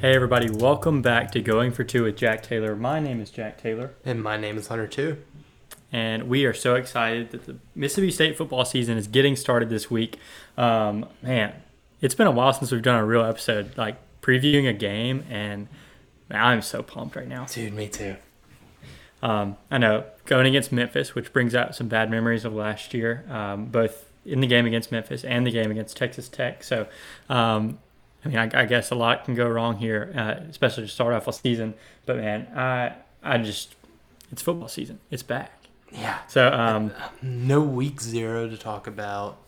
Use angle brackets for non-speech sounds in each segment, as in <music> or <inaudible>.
Hey, everybody, welcome back to Going for Two with Jack Taylor. My name is Jack Taylor, And my name is Hunter too. and we are so excited that the Mississippi State football season is getting started this week. Um, man, it's been a while since we've done a real episode, like previewing a game, and man, I'm so pumped right now. Dude, me too. Um, I know going against Memphis, which brings out some bad memories of last year, um, both in the game against Memphis and the game against Texas Tech. So, um, I mean, I, I guess a lot can go wrong here, uh, especially to start off a season. But man, I I just it's football season. It's back. Yeah. So um, No week zero to talk about.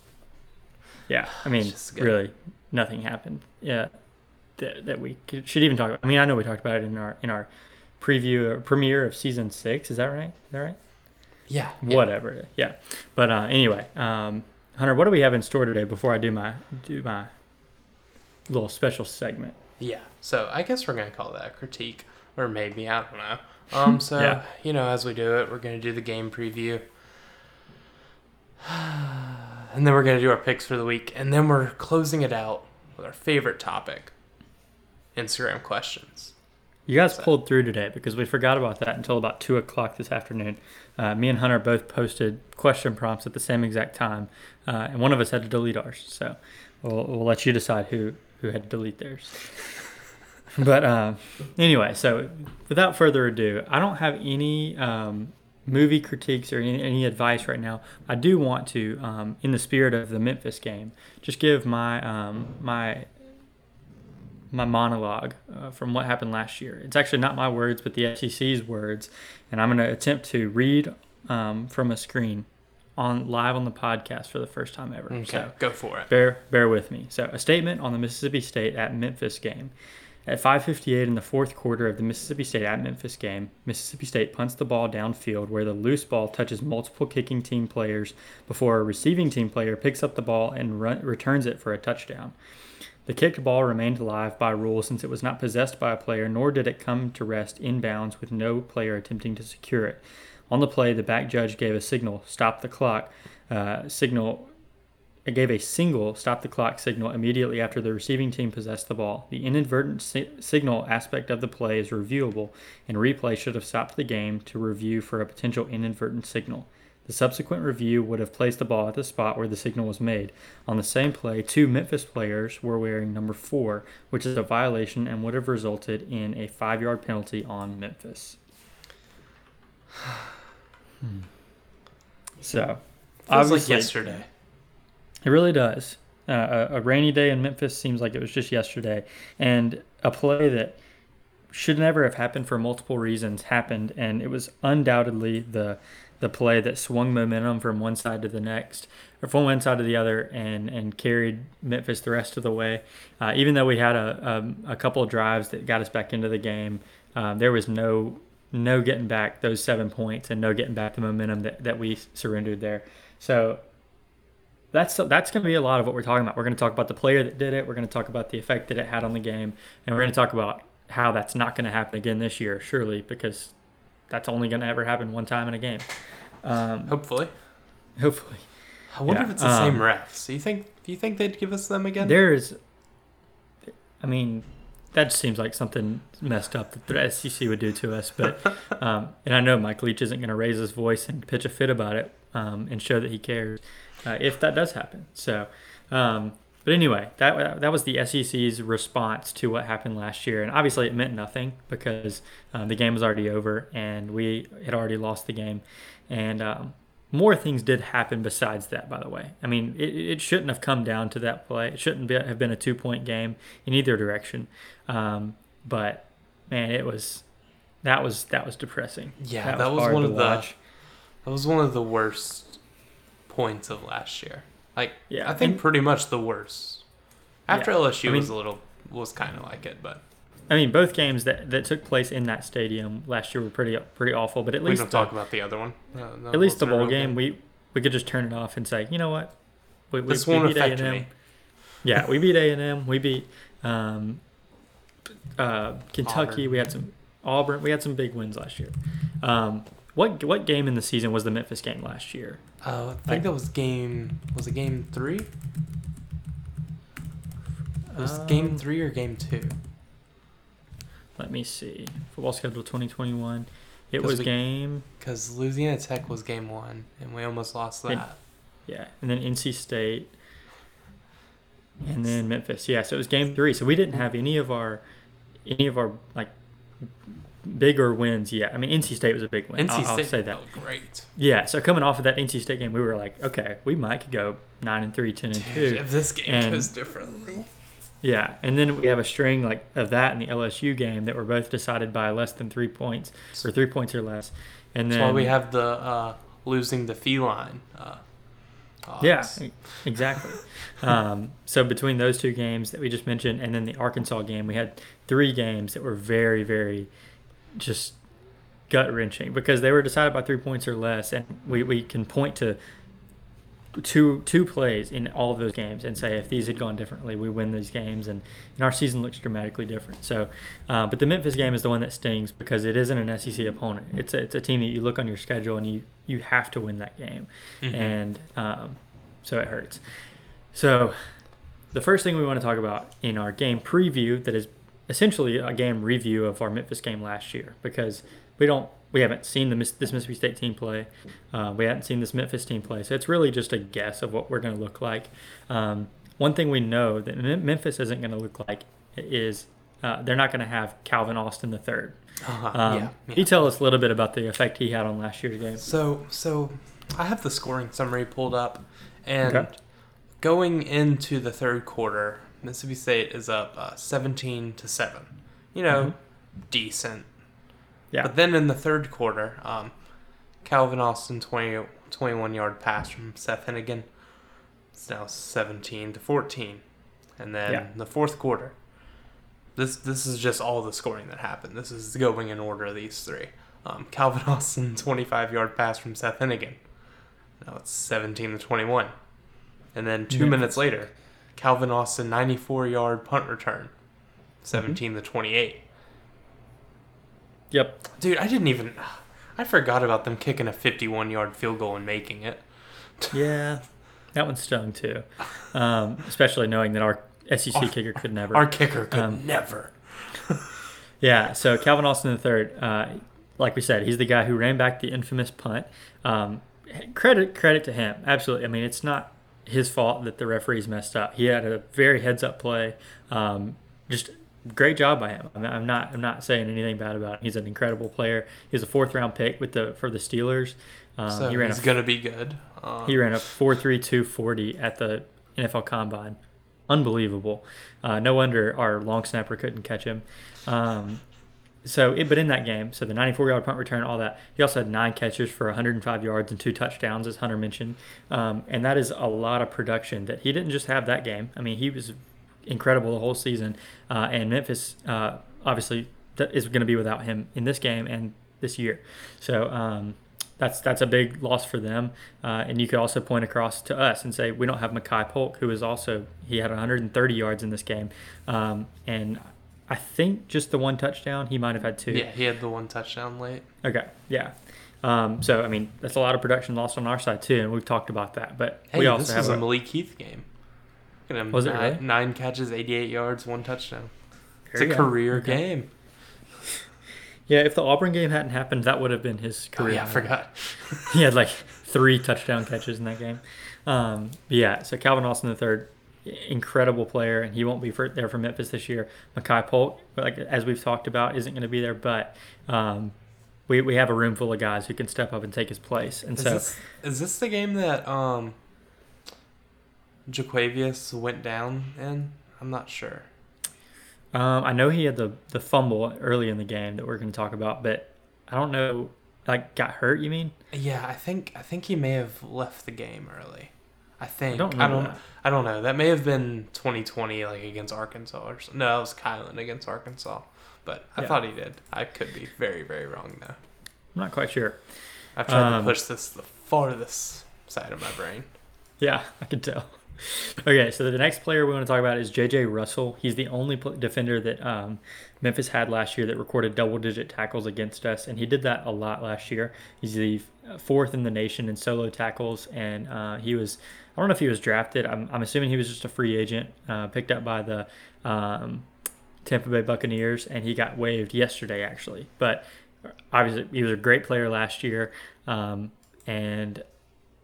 yeah, I mean, really, nothing happened. Yeah, that, that we could, should even talk about. I mean, I know we talked about it in our in our preview or premiere of season six. Is that right? Is that right? Yeah. yeah. whatever. Yeah. But uh, anyway, um, Hunter, what do we have in store today before I do my do my little special segment? Yeah. So I guess we're gonna call that a critique, or maybe I don't know. Um. So Yeah. you know, as we do it, we're gonna do the game preview, <sighs> and then we're gonna do our picks for the week, and then we're closing it out with our favorite topic: Instagram questions. You guys So- pulled through today because we forgot about that until about two o'clock this afternoon. Uh, me and Hunter both posted question prompts at the same exact time, uh, and one of us had to delete ours. So we'll, we'll let you decide who who had to delete theirs. <laughs> but uh, anyway, so without further ado, I don't have any um, movie critiques or any, any advice right now. I do want to, um, in the spirit of the Memphis game, just give my um, my my monologue uh, from what happened last year. It's actually not my words, but the SEC's words, and I'm going to attempt to read um, from a screen on live on the podcast for the first time ever. Okay. So Go for it. bear bear with me. So a statement on the Mississippi State at Memphis game. At 5:58 in the fourth quarter of the Mississippi State at Memphis game, Mississippi State punts the ball downfield where the loose ball touches multiple kicking team players before a receiving team player picks up the ball and run, returns it for a touchdown. The kicked ball remained alive by rule since it was not possessed by a player, nor did it come to rest inbounds with no player attempting to secure it. On the play, the back judge gave a signal, stop the clock, uh, signal gave a single stop the clock signal immediately after the receiving team possessed the ball. The inadvertent si- signal aspect of the play is reviewable, and replay should have stopped the game to review for a potential inadvertent signal. The subsequent review would have placed the ball at the spot where the signal was made. On the same play, two Memphis players were wearing number four, which is a violation and would have resulted in a five yard penalty on Memphis. <sighs> <sighs> Hmm. So, Feels like yesterday. it really does. Uh, a, a rainy day in Memphis seems like it was just yesterday, and a play that should never have happened for multiple reasons happened, and it was undoubtedly the the play that swung momentum from one side to the next, or from one side to the other, and and carried Memphis the rest of the way. Uh, even though we had a, a a couple of drives that got us back into the game, um, there was no no getting back those seven points and no getting back the momentum that, that we surrendered there. So that's that's going to be a lot of what we're talking about. We're going to talk about the player that did it. We're going to talk about the effect that it had on the game, and we're going to talk about how that's not going to happen again this year, surely, because that's only going to ever happen one time in a game. Um, Hopefully. hopefully, I wonder Yeah, if it's the same um, refs. Do you think? Do you think they'd give us them again? there's, I mean, that just seems like something messed up that the SEC would do to us. But <laughs> um, and I know Mike Leach isn't going to raise his voice and pitch a fit about it um, and show that he cares uh, if that does happen. So, um, but anyway, that that was the SEC's response to what happened last year, and obviously it meant nothing because uh, the game was already over and we had already lost the game, and um, more things did happen besides that. By the way, I mean it, it shouldn't have come down to that play. It shouldn't be, have been a two point game in either direction, um, but man, it was that was that was depressing. Yeah, that was hard one of the- That was one of the worst points of last year. Like, Yeah, I think and- pretty much the worst. After Yeah, LSU I mean- was a little was kind of like it, but I mean, both games that, that took place in that stadium last year were pretty pretty awful. But at least we least don't the, talk about the other one. No, no, at least the wasn't bowl real game, we we could just turn it off and say, you know what, we, we, This we won't beat affect A&M. me. Yeah, we beat A and M. We beat um, uh, Kentucky. Auburn. We had some Auburn. We had some big wins last year. Um, what what game in the season was the Memphis game last year? Uh, I think Like- that was game. Was it game three? It was game Um, three or game two? Let me see. Football schedule 2021. It was we- game, Because Louisiana Tech was game one, and we almost lost And- that. yeah, and then NC State, and then Memphis. Yeah, so it was game three. So we didn't have any of our, any of our like bigger wins yet. I mean, NC State was a big win. NC I'll, State I'll say that. great. Yeah, so coming off of that NC State game, we were like, okay, we might go nine and three, 10 and Dude, two. if this game And- goes differently. Yeah, and then we have a string like of that in the LSU game that were both decided by less than three points or three points or less. And then That's why we have the uh, losing the feline. Uh, yeah, odds. exactly. <laughs> um, so between those two games that we just mentioned, and then the Arkansas game, we had three games that were very, very just gut wrenching because they were decided by three points or less, and we, we can point to two two plays in all of those games and say if these had gone differently, we win these games, and, and our season looks dramatically different. So, uh, but the Memphis game is the one that stings because it isn't an SEC opponent. It's a, it's a team that you look on your schedule and you you have to win that game, Mhm. and um, so it hurts. So, the first thing we want to talk about in our game preview that is essentially a game review of our Memphis game last year because we don't we haven't seen the this Mississippi State team play, uh, we haven't seen this Memphis team play, so it's really just a guess of what we're going to look like. Um, one thing we know that Memphis isn't going to look like is uh, they're not going to have Calvin Austin the third. Uh-huh, Um, yeah, Can yeah. you tell us a little bit about the effect he had on last year's game? So, so I have the scoring summary pulled up, and Okay. going into the third quarter, Mississippi State is up uh, 17 to seven. You know, Mhm. decent. Yeah. But then in the third quarter, um, Calvin Austin 20, 21 yard pass from Seth Henigan. It's now 17 to 14. And then Yeah. the fourth quarter. This this is just all the scoring that happened. This is going in order of these three. Um, Calvin <laughs> Austin 25 yard pass from Seth Henigan. Now it's 17 to 21. And then two Yeah. minutes later, Calvin Austin 94 yard punt return. 17 to 28. Yep. Dude, I didn't even. I forgot about them kicking a 51 yard field goal and making it. <laughs> Yeah, that one stung too, um, especially knowing that our SEC Our- kicker could never. Our kicker could Um, never. <laughs> Yeah, so Calvin Austin III, uh, like we said, he's the guy who ran back the infamous punt. Um, credit credit to him, absolutely. I mean, it's not his fault that the referees messed up. He had a very heads up play. Um, just great job by him. I'm not I'm not saying anything bad about him. He's an incredible player. He's a fourth round pick with the for the Steelers. Um, so he ran he's a going to be good. Um, he ran a 4.3240 at the NFL Combine. Unbelievable. Uh, no wonder our long snapper couldn't catch him. Um, so, it, but in that game, so the 94 yard punt return, all that, he also had nine catches for 105 yards and two touchdowns, as Hunter mentioned. Um, and that is a lot of production that he didn't just have that game. I mean, he was incredible the whole season. Uh, and Memphis, uh, obviously, is going to be without him in this game and this year. So, um, that's that's a big loss for them. Uh, and you could also point across to us and say we don't have Makai Polk, who is also he had 130 yards in this game, um, and I think just the one touchdown. He might have had two. Yeah, he had the one touchdown late. Okay. Yeah. Um, so I mean that's a lot of production lost on our side too, and we've talked about that. But Hey, we also this have a a, Malik Heath game. At him, Was it nine, really? nine catches, 88 yards, one touchdown. It's a go. career Okay. game. yeah. If the Auburn game hadn't happened, that would have been his Oh, career. yeah, I forgot. <laughs> he had like three touchdown catches in that game. Um, yeah, so Calvin Austin the third, incredible player, and he won't be for, there for Memphis this year. Makai Polk, like as we've talked about, isn't going to be there, but um, we we have a room full of guys who can step up and take his place, and Is, so this, is this the game that um, Jo'quavious went down in? I'm not sure. um, I know he had the the fumble early in the game that we're going to talk about, but I don't know, like got hurt. You mean? Yeah, I think I think he may have left the game early. I think. I don't I know. don't, I don't know. That may have been 2020, like against Arkansas, or s- no, that was Kylin against Arkansas. But I Yeah. thought he did. I could be very, very wrong though. I'm not quite sure. I've tried Um, to push this the farthest side of my brain. Yeah, I can tell. Okay, so the next player we want to talk about is J.J. Russell. He's the only defender that um, Memphis had last year that recorded double-digit tackles against us, and he did that a lot last year. He's the fourth in the nation in solo tackles, and uh, he was. I don't know if he was drafted. I'm, I'm assuming he was just a free agent, uh, picked up by the um, Tampa Bay Buccaneers, and he got waived yesterday actually. But obviously, he was a great player last year, um, and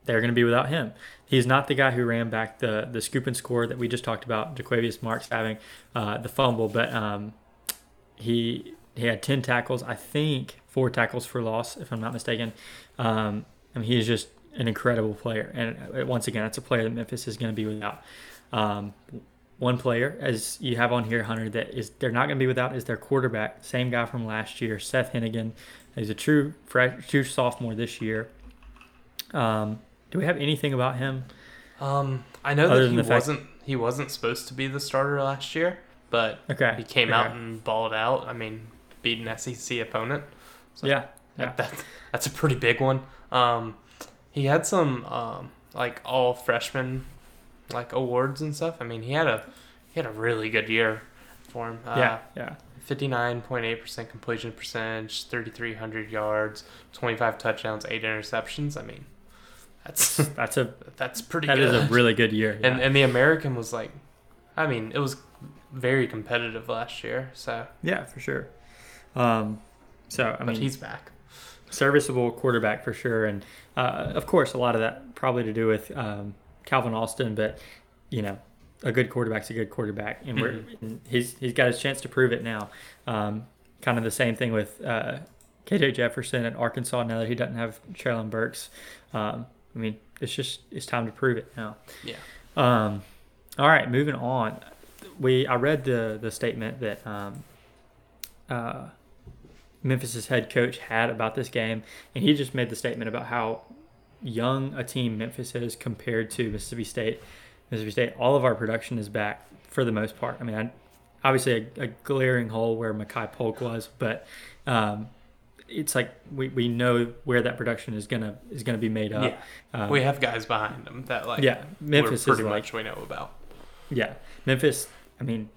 they're going to be without him. He's not the guy who ran back the the scoop and score that we just talked about. Jo'quavious Marks having uh, the fumble, but um, he he had ten tackles. I think four tackles for loss, if I'm not mistaken. Um, I mean, he is just an incredible player, and uh, once again, that's a player that Memphis is going to be without. Um, one player, as you have on here, Hunter, that is they're not going to be without is their quarterback, same guy from last year, Seth Henigan. He's a true fresh, true sophomore this year. Um, do we have anything about him? Um, I know Other that he wasn't he wasn't supposed to be the starter last year, but Okay, he came okay. out and balled out. I mean, beat an SEC opponent. So yeah, yeah. That, that, that's a pretty big one. Um, he had some um, like all freshman like awards and stuff. I mean, he had a he had a really good year for him. Uh, yeah, yeah. Fifty nine point eight percent completion percentage, thirty three hundred yards, twenty five touchdowns, eight interceptions. I mean, that's <laughs> That's a that's pretty that good. is a really good year. and yeah. and the American was like, I mean, it was very competitive last year. So, yeah, for sure. Um, so I but mean, he's back. serviceable quarterback for sure, and uh, of course, a lot of that probably to do with um, Calvin Austin, but you know, a good quarterback's a good quarterback, and we're Mhm. and he's he's got his chance to prove it now. Um, kind of the same thing with uh, KJ Jefferson at Arkansas now that he doesn't have Treylon Burks. Um, I mean, it's just it's time to prove it now. Yeah. Um, all right, moving on. We I read the the statement that um, uh, Memphis's head coach had about this game, and he just made the statement about how young a team Memphis is compared to Mississippi State. Mississippi State, all of our production is back for the most part. I mean, I, obviously a, a glaring hole where Makai Polk was, but um, it's like we, we know where that production is gonna is gonna be made up. Yeah. Um, we have guys behind them that like yeah, Memphis we're is pretty like much we know about. yeah, Memphis. I mean,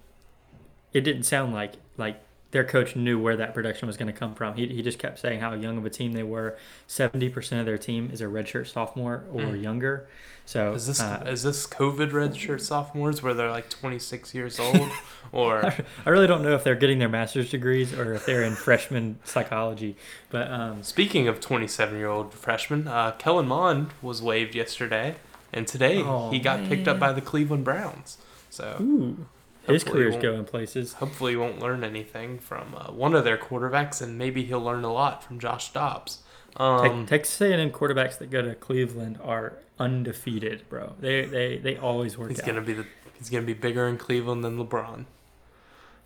it didn't sound like like their coach knew where that production was going to come from. He, he just kept saying how young of a team they were. Seventy percent of their team is a redshirt sophomore or Mm. younger. So Is this uh, is this COVID redshirt sophomores where they're like 26 years old, <laughs> or I really don't know if they're getting their master's degrees or if they're in freshman psychology. But um, speaking of 27 year old freshmen, uh, Kellen Mond was waived yesterday, and today Oh, he got picked up by the Cleveland Browns. So ooh, his career's going places. hopefully he won't learn anything from uh, one of their quarterbacks, and maybe he'll learn a lot from Josh Dobbs. Um, Te- Texas A&M quarterbacks that go to Cleveland are undefeated, bro. They they they always work he's out. gonna be the he's gonna be bigger in Cleveland than LeBron.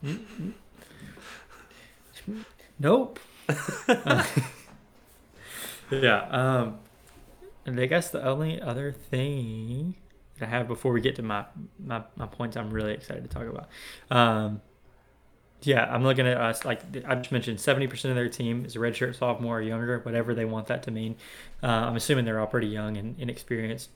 <laughs> Nope. Uh, <laughs> yeah. Um, and I guess the only other thing that I have before we get to my, my, my points I'm really excited to talk about. Um, yeah, I'm looking at us like I just mentioned 70% of their team is a redshirt sophomore or younger, whatever they want that to mean. Uh, I'm assuming they're all pretty young and inexperienced.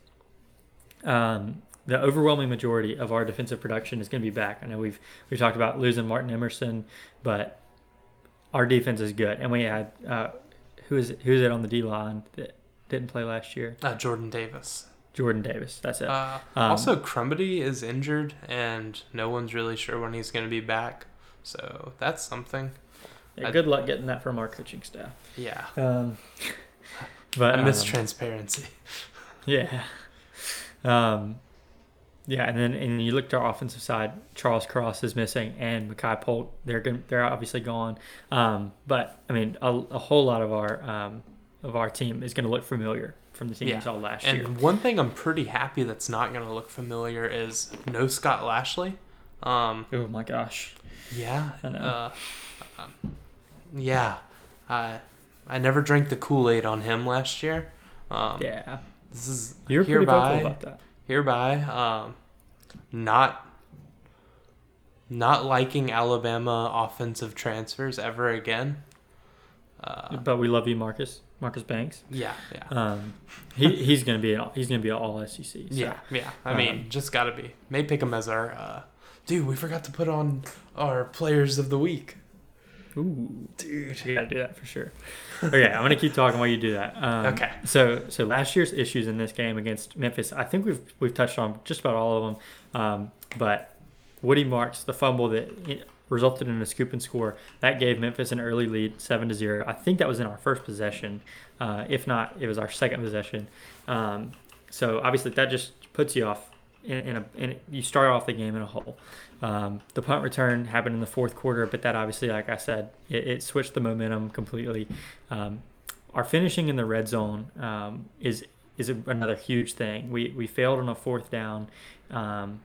Um, the overwhelming majority of our defensive production is going to be back. I know we've we talked about losing Martin Emerson, but our defense is good, and we had uh, who is it, who is it on the D line that didn't play last year? Uh, Jordan Davis. Jordan Davis. That's it. Uh, Um, also, Crumby is injured, and no one's really sure when he's going to be back. So that's something. Yeah, I- good luck getting that from our coaching staff. Yeah, Um, <laughs> but I miss um, transparency. <laughs> Yeah. Um, yeah, and then and you look to our offensive side. Charles Cross is missing, and Makai Polk. They're going they're obviously gone. Um, but I mean, a, a whole lot of our um, of our team is going to look familiar from the team we Yeah. saw last And year. one thing I'm pretty happy that's not going to look familiar is no Scott Lashley. Um, Oh my gosh. yeah. I know. Uh, um, yeah. I I never drank the Kool Aid on him last year. Um, Yeah, This is you were pretty vocal hereby about that. hereby um, not not liking Alabama offensive transfers ever again. Uh, But we love you, Marcus. Marcus Banks. yeah, yeah. Um, he, he's gonna be an, he's gonna be an all SEC. So. Yeah, yeah. I um, mean, just gotta be. May pick him as our. Uh, dude, we forgot to put on our players of the week. Ooh, dude, you gotta do that for sure. Okay, I'm gonna keep talking while you do that. Um, Okay. So, so last year's issues in this game against Memphis, I think we've we've touched on just about all of them. Um, but Woody Marks, the fumble that resulted in a scoop and score, that gave Memphis an early lead, seven to zero. I think that was in our first possession. Uh, if not, it was our second possession. Um, so obviously that just puts you off in, in in, you start off the game in a hole. Um, the punt return happened in the fourth quarter, but that obviously, like I said, it, it switched the momentum completely. Um, our finishing in the red zone um, is is a, another huge thing. We we failed on a fourth down. Um,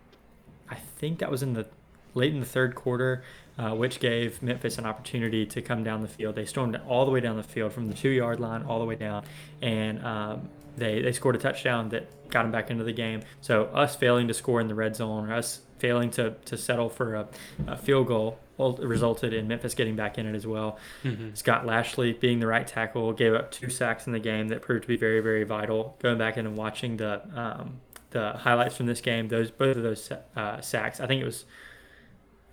I think that was in the late in the third quarter, uh, which gave Memphis an opportunity to come down the field. They stormed all the way down the field from the two yard line all the way down, and um, they they scored a touchdown that got them back into the game. So us failing to score in the red zone, or us failing to to settle for a, a field goal, resulted in Memphis getting back in it as well. Mhm. Scott Lashley being the right tackle gave up two sacks in the game that proved to be very very vital. Going back in and watching the um, the highlights from this game, those both of those uh, sacks, I think it was,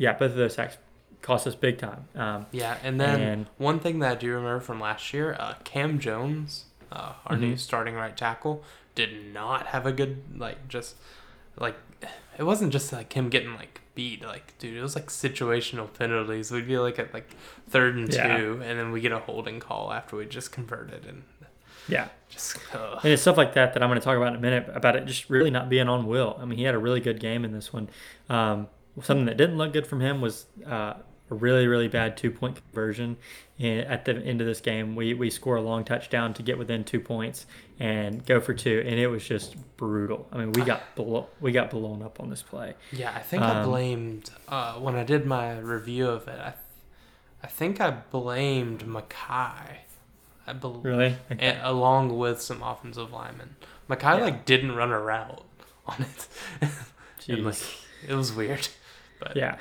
yeah, both of those sacks cost us big time. Um, Yeah, and then and one thing that I do remember from last year, uh, Cam Jones, uh, our new Mhm. starting right tackle, did not have a good like just like it wasn't just like him getting like beat like dude it was like situational penalties we'd be like at like third and Yeah. two and then we get a holding call after we just converted and yeah, just ugh. and it's stuff like that that I'm going to talk about in a minute about it just really not being on Will. I mean, he had a really good game in this one. Um, something that didn't look good from him was uh, a really, really bad two point conversion. And at the end of this game, we, we score a long touchdown to get within two points and go for two, and it was just brutal. I mean, we got blow, we got blown up on this play. yeah I think I Um, blamed uh, when I did my review of it I I think I blamed Makai I believe Really? Okay. and, along with some offensive linemen. Makai Yeah. like didn't run a route on it. <laughs> And, like, Jeez. it was weird. But Yeah.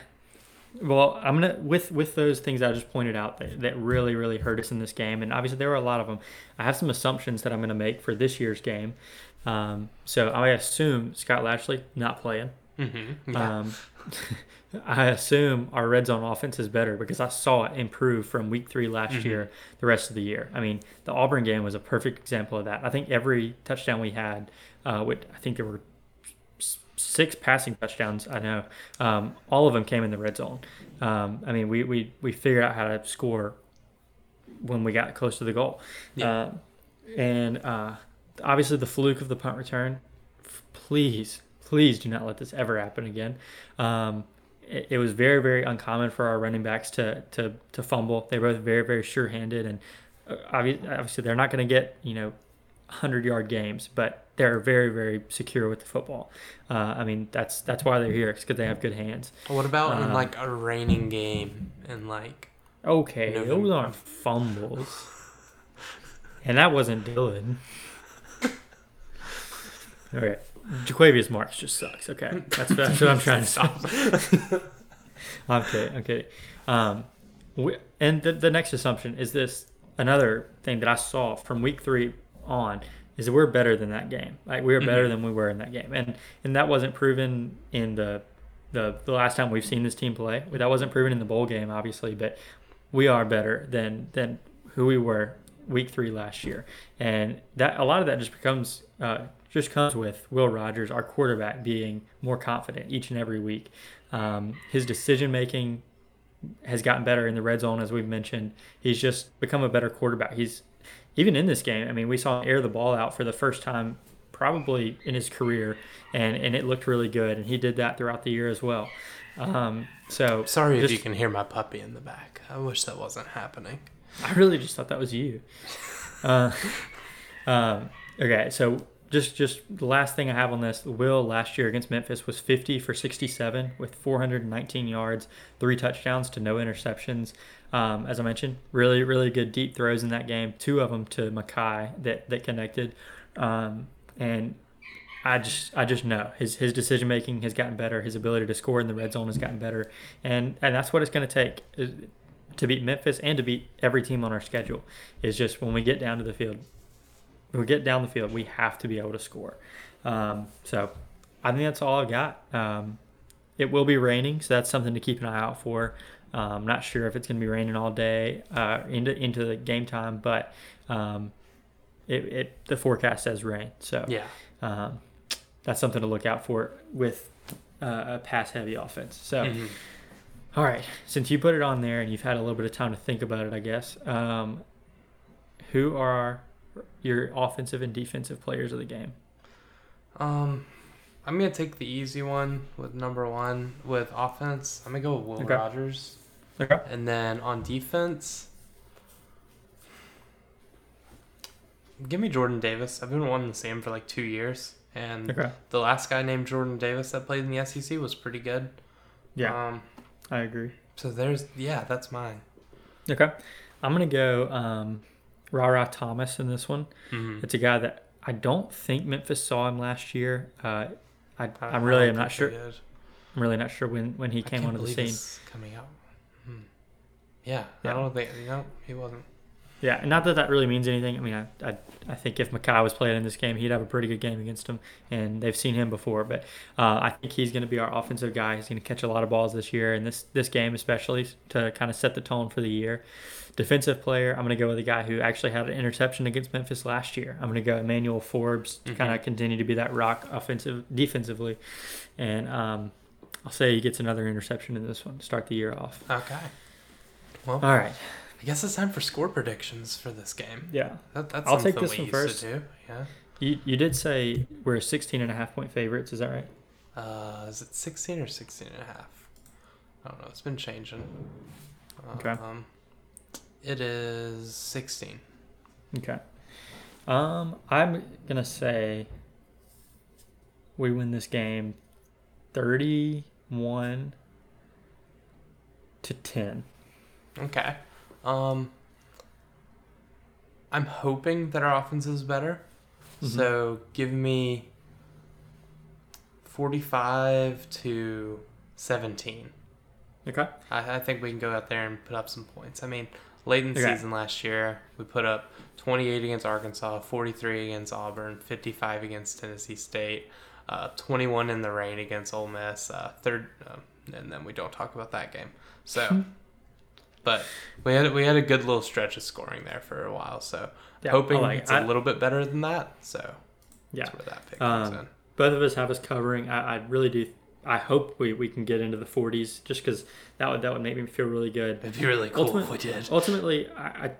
Well, I'm gonna with with those things I just pointed out that, that really really hurt us in this game, and obviously there were a lot of them. I have some assumptions that I'm gonna make for this year's game. Um, so I assume Scott Lashley not playing. hmm yeah. Um, <laughs> I assume our red zone offense is better because I saw it improve from week three last Mhm. year, the rest of the year. I mean, the Auburn game was a perfect example of that. I think every touchdown we had, uh, with, I think there were six passing touchdowns. I know, um, all of them came in the red zone. Um, I mean, we, we, we figured out how to score when we got close to the goal. Yeah. Um, and uh, obviously the fluke of the punt return. f- Please, please do not let this ever happen again. Um, it, it was very, very uncommon for our running backs to to, to fumble. They were both very, very sure-handed, and uh, obviously they're not going to get you know hundred yard games, but they're very, very secure with the football. Uh, I mean, that's that's why they're here. Because they have good hands. what about in um, like a raining game and like Okay, those aren't fumbles, and that wasn't Dylan. <laughs> All right, Jo'quavious Marks just sucks. Okay, that's, that's what I'm trying to say. I'm kidding. I'm kidding. Um, we, and the, the next assumption is this another thing that I saw from week three on is that we're better than that game. Like we were better Mhm. than we were in that game, and and that wasn't proven in the the the last time we've seen this team play. That wasn't proven in the bowl game, obviously, but we are better than than who we were week three last year, and that a lot of that just becomes uh, just comes with Will Rogers, our quarterback, being more confident each and every week. Um, his decision making has gotten better in the red zone, as we've mentioned. He's just become a better quarterback. He's even in this game. I mean, we saw him air the ball out for the first time probably in his career, and and it looked really good. And he did that throughout the year as well. Um, so sorry if you can hear my puppy in the back. I wish that wasn't happening. I really just thought that was you. <laughs> Uh, um, okay, so just just the last thing I have on this, Will last year against Memphis was 50 for 67 with 419 yards, three touchdowns to no interceptions. Um, as I mentioned, really really good deep throws in that game. Two of them to Makai that that connected, um, and I just I just know his his decision making has gotten better. His ability to score in the red zone has gotten better, and and that's what it's going to take to beat Memphis and to beat every team on our schedule. Is just when we get down to the field, we get down the field, we have to be able to score. Um, so I think that's all I've got. Um, it will be raining, so that's something to keep an eye out for. Um, I'm not sure if it's going to be raining all day uh, into into the game time, but um, it, it the forecast says rain. So Yeah. um, that's something to look out for with uh, a pass heavy offense. So, Mhm. all right, since you put it on there and you've had a little bit of time to think about it, I guess, um, who are your offensive and defensive players of the game? Um, I'm gonna take the easy one with number one with offense. I'm gonna go with Will Okay. Rogers, Okay. and then on defense, give me Jordan Davis. I've been wanting the same for like two years, and Okay. the last guy named Jordan Davis that played in the SEC was pretty good. Yeah, Um, I agree. so there's yeah, that's mine. Okay. I'm going to go um, Rara Thomas in this one. Mhm. It's a guy that I don't think Memphis saw him last year. Uh, I, I- I'm really don't am not sure. did. I'm really not sure when, when he came onto the scene. coming out. Hmm. Yeah, Yeah. I don't think no, he wasn't. Yeah, and not that that really means anything. I mean, I, I, I think if Makai was playing in this game, he'd have a pretty good game against him, and they've seen him before. But uh, I think he's going to be our offensive guy. He's going to catch a lot of balls this year, and this this game especially to kind of set the tone for the year. Defensive player, I'm going to go with a guy who actually had an interception against Memphis last year. I'm going to go Emmanuel Forbes to Mhm. kind of continue to be that rock offensive defensively, and um, I'll say he gets another interception in this one to start the year off. Okay. Well, All right, I guess it's time for score predictions for this game. yeah. That, that's I'll take this one first. To. Yeah. You, you did say we're 16 and a half point favorites, is that right? Uh, is it 16 or 16 and a half? I don't know. It's been changing. Okay. Um, it is 16. Okay. Um, I'm gonna say we win this game 31 to 10. Okay. Um, I'm hoping that our offense is better. Mhm. So give me 45 to 17. Okay. I, I think we can go out there and put up some points. I mean, late in the Okay. season last year, we put up 28 against Arkansas, 43 against Auburn, 55 against Tennessee State, uh, 21 in the rain against Ole Miss, uh, third, uh, and then we don't talk about that game. So, <laughs> but we had we had a good little stretch of scoring there for a while. So, Yeah, hoping like it. it's I- a little bit better than that. So, Yeah. that's where that pick comes Um, in. Both of us have us covering. I, I really do. I hope we, we can get into the 40s just because that would that would make me feel really good. It'd be really cool ultimate- if we did. Ultimately, I, I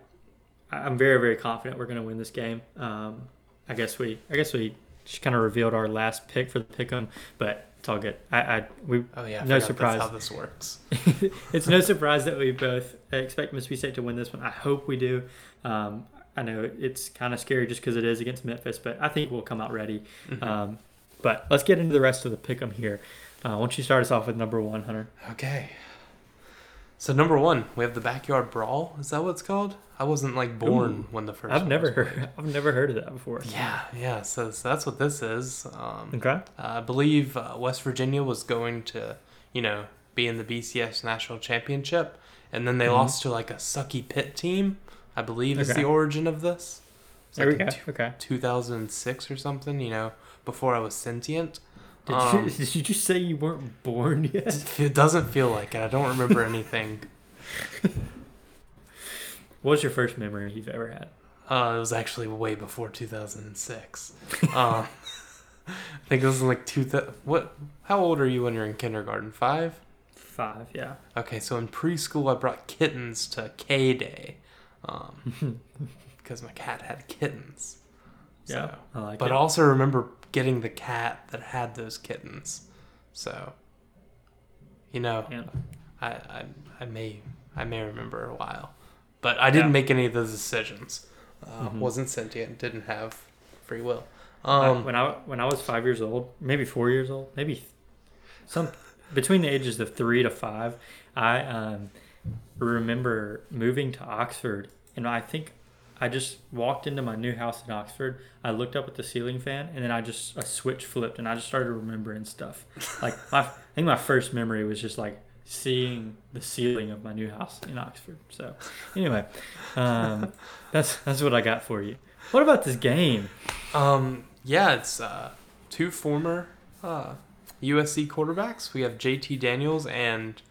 I'm very very confident we're going to win this game. Um, I guess we I guess we just kind of revealed our last pick for the pick 'em, but it's all good. I, I we Oh yeah, I no surprise. That's how this works. <laughs> <laughs> it's no surprise that we both expect Mississippi State to win this one. I hope we do. Um, I know it's kind of scary just because it is against Memphis, but I think we'll come out ready. Mhm. Um, but let's get into the rest of the pick 'em here. Uh, why don't you start us off with number one, Hunter? Okay. So number one, we have the backyard brawl. Is that what it's called? I wasn't like born Ooh. when the first. I've never heard. <laughs> I've never heard of that before. Yeah, yeah. So, so that's what this is. Um, Okay. I believe uh, West Virginia was going to, you know, be in the BCS national championship, and then they Mhm. lost to like a sucky pit team. I believe is the origin of this. There we go. in Okay. 2006 or something. You know, before I was sentient. Did, Um, you, <laughs> did you just say you weren't born yet? <laughs> It doesn't feel like it. I don't remember anything. What was your first memory you've ever had? Uh, it was actually way before 2006. um, I think it was in like two. Th- what? How old are you when you're in kindergarten? Five. Five. Yeah. Okay, so in preschool, I brought kittens to K Day, um, <laughs> because my cat had kittens. Yeah. So- I like but it. I also remember getting the cat that had those kittens. So, you know, Yeah. I, I, I may I may remember a while, but I didn't Yeah. make any of those decisions. Uh, Mhm. Wasn't sentient, didn't have free will. I- Um, when I when I was five years old, maybe four years old, maybe some between the ages of three to five, I um, remember moving to Oxford, and I think I just walked into my new house in Oxford. I looked up at the ceiling fan, and then I just a switch flipped, and I just started remembering stuff. Like my, I think my first memory was just like seeing the ceiling of my new house in Oxford. So anyway, um, <laughs> that's that's what I got for you. What about this game? Um, yeah, it's uh, two former uh, USC quarterbacks. We have JT Daniels and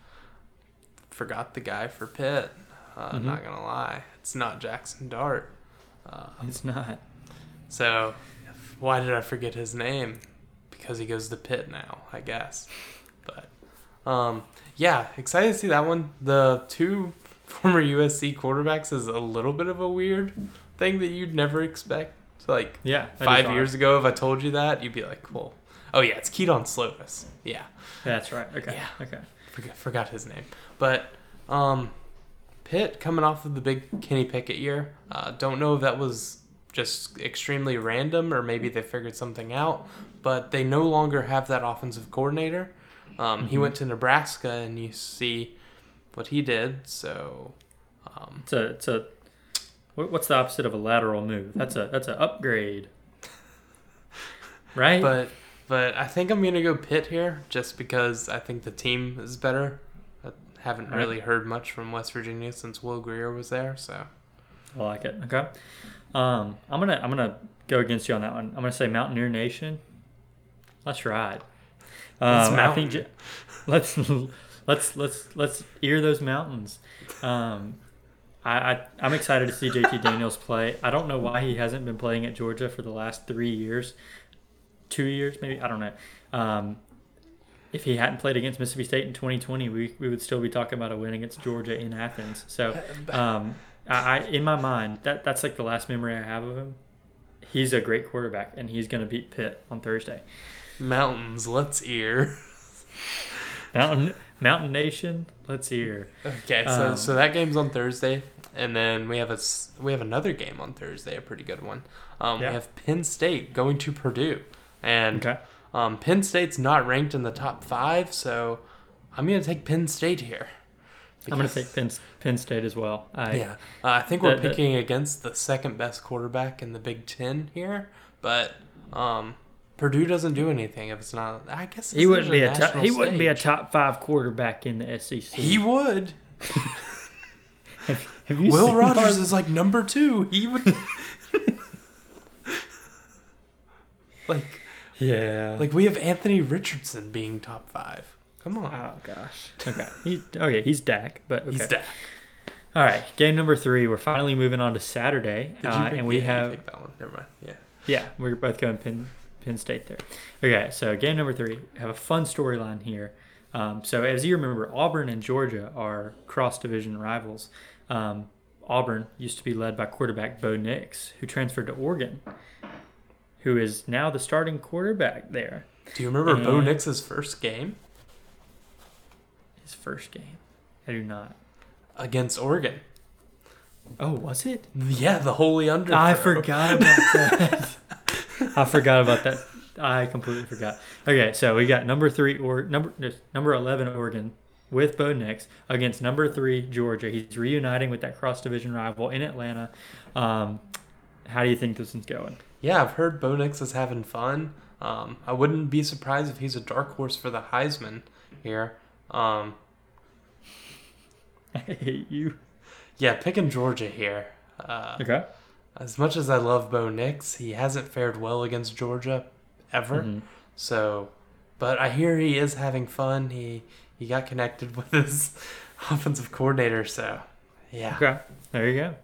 forgot the guy for Pitt. Uh, Mhm. Not gonna lie, it's not Jackson Dart. Uh, It's not. so why did I forget his name? Because he goes to Pitt now, I guess. But um, yeah, excited to see that one. The two <laughs> former USC quarterbacks is a little bit of a weird thing that you'd never expect. So, like Yeah. five years ago, if I told you that, you'd be like, "Cool." Oh yeah, it's Kedon Slovis. Yeah, That's right. Okay. Yeah. Okay. forgot, forgot his name. But um, Pitt coming off of the big Kenny Pickett year. Uh, don't know if that was just extremely random or maybe they figured something out. But they no longer have that offensive coordinator. Um, He Mhm. went to Nebraska, and you see what he did. So um, It's a it's a what's the opposite of a lateral move? That's a that's an upgrade. <laughs> Right? But but I think I'm gonna go Pitt here just because I think the team is better. I haven't Alright. really heard much from West Virginia since Will Grier was there, so I like it. Okay. Um, I'm gonna I'm gonna go against you on that one. I'm gonna say Mountaineer Nation. Let's ride. Let's Um, I think j- let's let's let's let's ear those mountains. Um, I, I I'm excited to see JT Daniels play. I don't know why he hasn't been playing at Georgia for the last three years, two years maybe. I don't know. Um, if he hadn't played against Mississippi State in 2020, we, we would still be talking about a win against Georgia in Athens. So, <laughs> um, I, I in my mind that that's like the last memory I have of him. He's a great quarterback, and he's going to beat Pitt on Thursday. Mountains. Let's ear. <laughs> Mountain Mountain Nation, let's hear. Okay, so Um, so that game's on Thursday, and then we have a we have another game on Thursday, a pretty good one. Um, Yeah. We have Penn State going to Purdue, and Okay. um, Penn State's not ranked in the top five, so I'm gonna take Penn State here. I'm going to take Penn, Penn State as well. I, Yeah, uh, I think we're The- the- picking against the second best quarterback in the Big Ten here, but um, Purdue doesn't do anything if it's not. I guess He wouldn't be a top, national he wouldn't be a top five quarterback in the SEC. He would. <laughs> Have you Will Rogers is like number two. He would. <laughs> like, Yeah. like we have Anthony Richardson being top five. Come on, oh gosh. Okay. He, okay. He's Dak, but okay. he's that. All right. Game number three. We're finally moving on to Saturday, Did uh, you pick- and we have picked that one. Never mind. Yeah. Yeah, we're both going Penn, Penn State there. Okay, so game number three. Have a fun storyline here. Um, so as you remember, Auburn and Georgia are cross division rivals. Um, Auburn used to be led by quarterback Bo Nix, who transferred to Oregon, who is now the starting quarterback there. Do you remember Bo Nix's first game His first game. I do not. against Oregon? Oh, was it? Yeah, the holy under. I forgot about that. <laughs> I forgot about that. I completely forgot. Okay, so we got number three or number number eleven Oregon with Bo Nix against number three Georgia. He's reuniting with that cross division rival in Atlanta. Um, how do you think this is going? Yeah, I've heard Bo Nix is having fun. Um, I wouldn't be surprised if he's a dark horse for the Heisman here. Um, <laughs> I hate you. yeah, picking Georgia here. Uh, Okay. As much as I love Bo Nix, he hasn't fared well against Georgia ever. Mhm. So, but I hear he is having fun. He he got connected <laughs> with his offensive coordinator. So, yeah. Okay. There you go.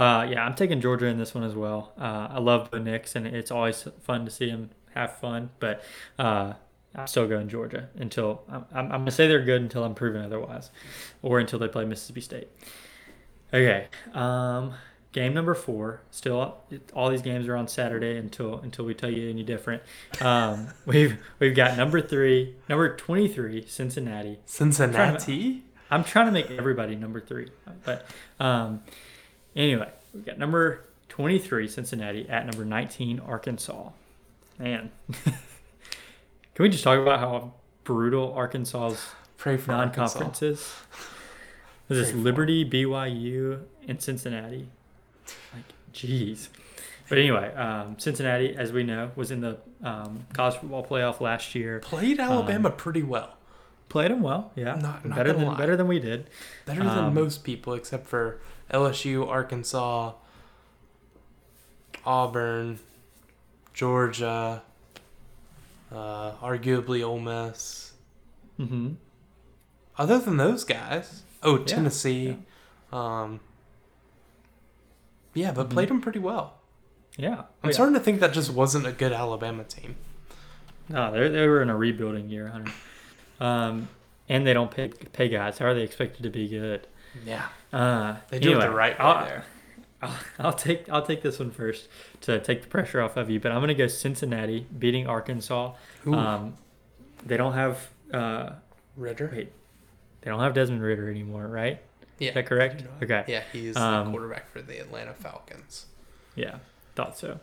Uh, yeah, I'm taking Georgia in this one as well. Uh, I love Bo Nix, and it's always fun to see him have fun. But uh, I'm still going Georgia until I'm, I'm, I'm going to say they're good until I'm proven otherwise, or until they play Mississippi State. Okay. Um, game number four. Still, all these games are on Saturday until until we tell you any different. Um, <laughs> we've we've got number three, number 23, Cincinnati. Cincinnati. I'm trying to make everybody number three, but um, anyway, we've got number 23 Cincinnati at number 19 Arkansas. Man, <laughs> can we just talk about how brutal Arkansas's for Arkansas. There's <laughs> Liberty, BYU, and Cincinnati. Like, jeez. But anyway, um, Cincinnati, as we know, was in the um, college football playoff last year. Played Alabama pretty well. Played them well, yeah. Not- not better than lie. better than we did. Better than Um, most people, except for LSU, Arkansas, Auburn, Georgia, uh, arguably Ole Miss. Mm-hmm. Other than those guys, oh Yeah, Tennessee, um, yeah, but Mhm. played them pretty well. Yeah. I'm Oh, yeah. starting to think that just wasn't a good Alabama team. No, they they were in a rebuilding year, Hunter. Um, and they don't pay pay guys. How are they expected to be good? Yeah, Uh, they do it anyway, the right way I'll, there. I'll, I'll take I'll take this one first to take the pressure off of you. But I'm gonna go Cincinnati beating Arkansas. Ooh, Um, they don't have uh, Ridder. wait, they don't have Desmond Ridder anymore, right? Yeah, Is that correct? Okay. Yeah, he's Um, the quarterback for the Atlanta Falcons. Yeah, thought so.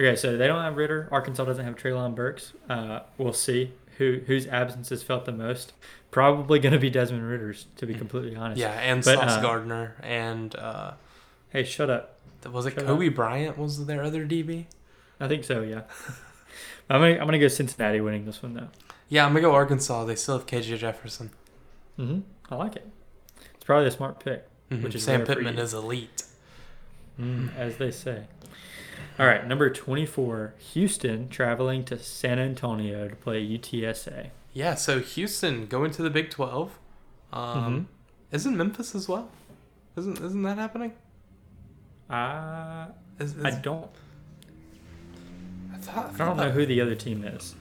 Okay, so they don't have Ridder. Arkansas doesn't have Treylon Burks. Uh, we'll see who whose absence is felt the most. Probably going to be Desmond Ridder's, to be completely honest. Yeah, and But, Sauce uh, Gardner and uh, Hey, shut up. was it Shut Coby Bryant? Was their other DB? I think so. Yeah. <laughs> I'm gonna I'm gonna go Cincinnati winning this one though. Yeah, I'm gonna go Arkansas. They still have KJ Jefferson. Mm-hmm. I like it. It's probably a smart pick, Mhm, Which is Sam Pittman is elite. mm, as they say. All right, number 24, Houston traveling to San Antonio to play UTSA. Yeah, so Houston going to the Big Twelve. Um, Isn't Memphis as well? Isn't isn't that happening? Uh, Is, is, I don't I thought, I don't know who the other team is.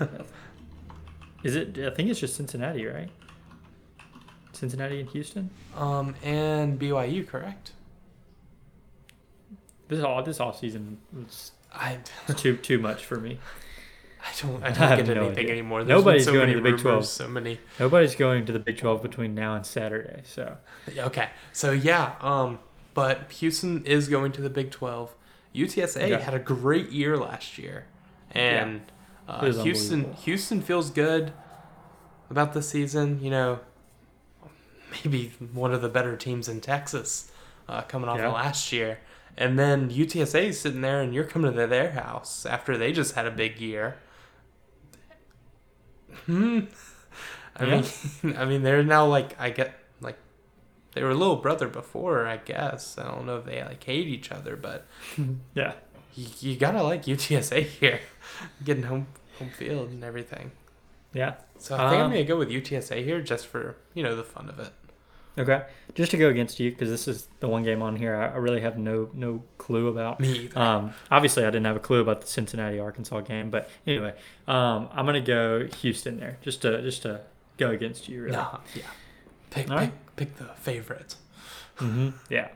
<laughs> is it? I think it's just Cincinnati, right? Cincinnati and Houston. Um, and BYU, correct? This all this off season was I, too too much for me. I don't I I don't have get no anything idea. anymore. There's Nobody's so going many to the Big 12. So many. Nobody's going to the Big Twelve between now and Saturday, so Okay, so yeah, um, but Houston is going to the Big Twelve. UTSA Okay. had a great year last year, and It uh, Houston. Houston feels good about the season. You know, maybe one of the better teams in Texas uh, coming off Yeah. of last year. And then UTSA is sitting there, and you're coming to their house after they just had a big year. Hmm. I Yeah. mean, <laughs> I mean, they're now like I get like they were a little brother before. I guess I don't know if they like hate each other, but <laughs> yeah. you, you gotta like UTSA <laughs> here, getting home home field and everything. Yeah. So I think I'm Um, gonna go with UTSA here just for you know the fun of it. Okay. Just to go against you, because this is the one game on here I, I really have no no clue about. Me either. Um, obviously, I didn't have a clue about the Cincinnati Arkansas game, but anyway, um, I'm gonna go Houston there, just to just to go against you. Really. no, yeah. Pick All pick right. pick the favorite. hmm Yeah.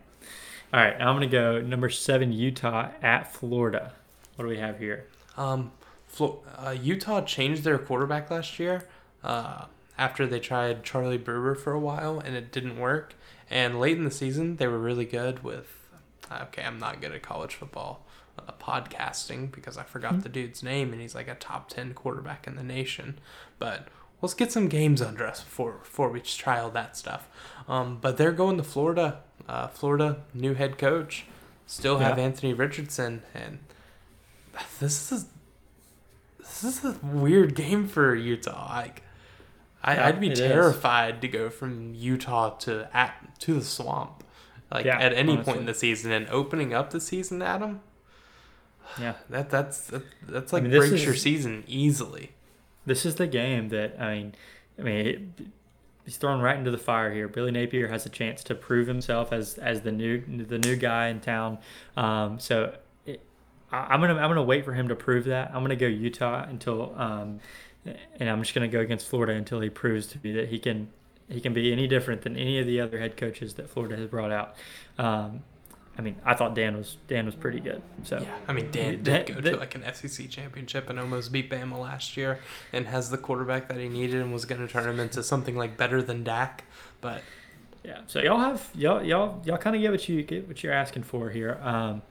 All right. I'm gonna go number seven Utah at Florida. What do we have here? Um, Flo- uh, Utah changed their quarterback last year uh, after they tried Charlie Brewer for a while and it didn't work. And late in the season, they were really good with. Okay, I'm not good at college football uh, podcasting because I forgot Hmm. the dude's name and he's like a top 10 quarterback in the nation. But let's get some games under us before, before we try all that stuff. Um, but they're going to Florida. Uh, Florida, new head coach. Still have Yeah. Anthony Richardson. And this is this is a weird game for Utah. Like, I, Yeah, I'd be it is. terrified to go from Utah to at to the swamp, like Yeah, at any honestly. point in the season. And opening up the season, Adam, <sighs> Yeah. that that's that, that's like mean, this breaks your season easily. This is the game that I mean, I mean, it, he's thrown right into the fire here. Billy Napier has a chance to prove himself as as the new the new guy in town. Um, so it, I, I'm gonna I'm gonna wait for him to prove that. I'm gonna go Utah until um, and I'm just gonna go against Florida until he proves to me that he can he can be any different than any of the other head coaches that Florida has brought out. Um, I mean, I thought Dan was Dan was pretty good. So Yeah, I mean Dan did That- go that- to like an SEC championship and almost beat Bama last year, and has the quarterback that he needed and was going to turn him into something like better than Dak. But Yeah. So y'all have y'all y'all y'all kind of get what you get what you're asking for here. Um,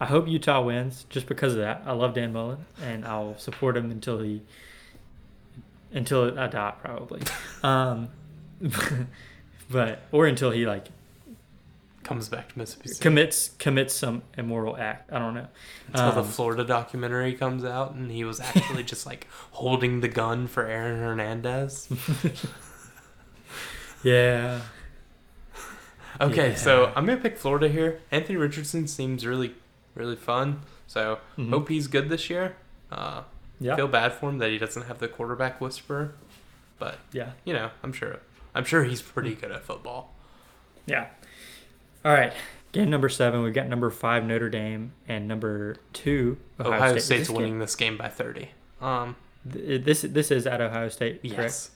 I hope Utah wins just because of that. I love Dan Mullen and I'll support him until he until I die probably. Um, <laughs> but or until he like comes back to Mississippi State commits commits some immoral act. I don't know. until the um, Florida documentary comes out and he was actually just like <laughs> holding the gun for Aaron Hernandez. <laughs> Yeah. Okay, so I'm gonna pick Florida here. Anthony Richardson seems really, really fun. So Mhm. hope he's good this year. Uh, Yeah. Feel bad for him that he doesn't have the quarterback whisperer, but Yeah. you know, I'm sure, I'm sure he's pretty good at football. Yeah. All right. Game number seven. We've got number five Notre Dame and number two Ohio, Ohio, State. State's This winning this game by 30. Um, th- This this is at Ohio State, correct? yes,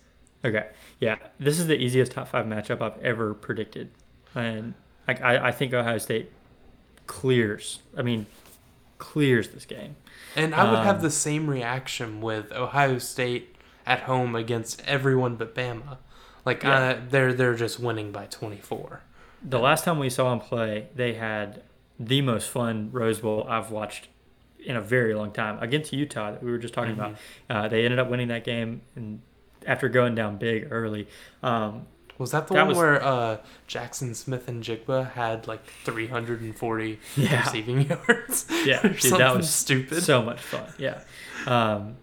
Okay. Yeah. This is the easiest top five matchup I've ever predicted. And I, I think Ohio State clears. I mean, clears this game. And I would have Um, the same reaction with Ohio State at home against everyone but Bama. Like Yeah. uh, they're they're just winning by 24. The last time we saw them play, they had the most fun Rose Bowl I've watched in a very long time against Utah that we were just talking about. Uh, they ended up winning that game and after going down big early. Um, Was that the That one was- where uh, Jaxon Smith-Njigba had like 340 Yeah. receiving <laughs> yards? Yeah, dude, that was stupid. so much fun. Yeah, um,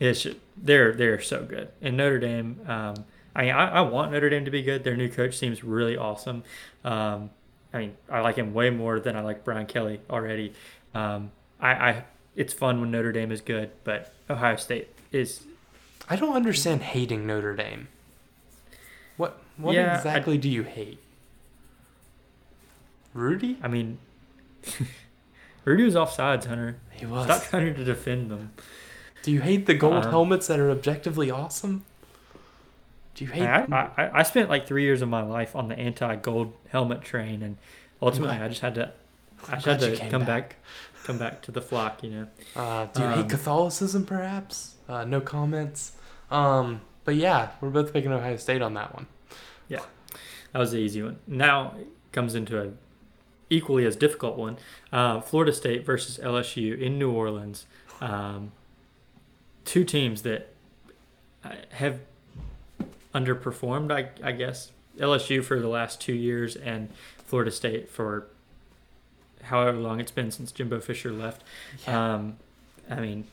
it's they're they're so good. And Notre Dame, um, I mean, I, I want Notre Dame to be good. Their new coach seems really awesome. Um, I mean, I like him way more than I like Brian Kelly already. Um, I, I it's fun when Notre Dame is good, but Ohio State is I don't understand hating Notre Dame. What what Yeah, I- exactly do you hate? Rudy? I mean, <laughs> Rudy was offsides, Hunter. He was. Stop trying to defend them. Do you hate the gold Uh, helmets that are objectively awesome? Do you hate? I, I, I- I spent like three years of my life on the anti-gold helmet train, and ultimately, I just had to, <laughs> I just had to come back. back. come back to the flock. You know, Uh, do you hate Um, Catholicism, perhaps? Uh, no comments. Um, but yeah, we're both picking Ohio State on that one. That was the easy one. Now it comes into a equally as difficult one: uh, Florida State versus LSU in New Orleans. Um, two teams that uh, have underperformed, I, I guess. LSU for the last two years, and Florida State for however long it's been since Jimbo Fisher left. Um, I mean,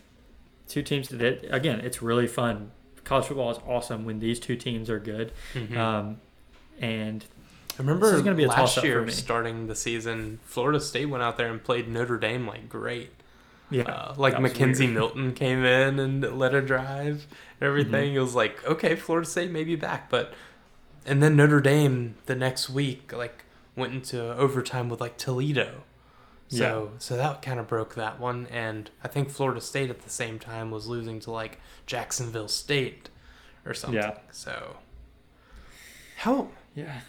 two teams that again, it's really fun. College football is awesome when these two teams are good. Mhm. Um, and I remember this is gonna be a last year starting the season, Florida State went out there and played Notre Dame like great. yeah, Uh, like that McKenzie weird. Milton came in and led a drive and everything. Mhm. It was like, okay, Florida State may be back, but and then Notre Dame the next week like went into overtime with like Toledo. So so that kind of broke that one and I think Florida State at the same time was losing to like Jacksonville State or something. Yeah. So how yeah.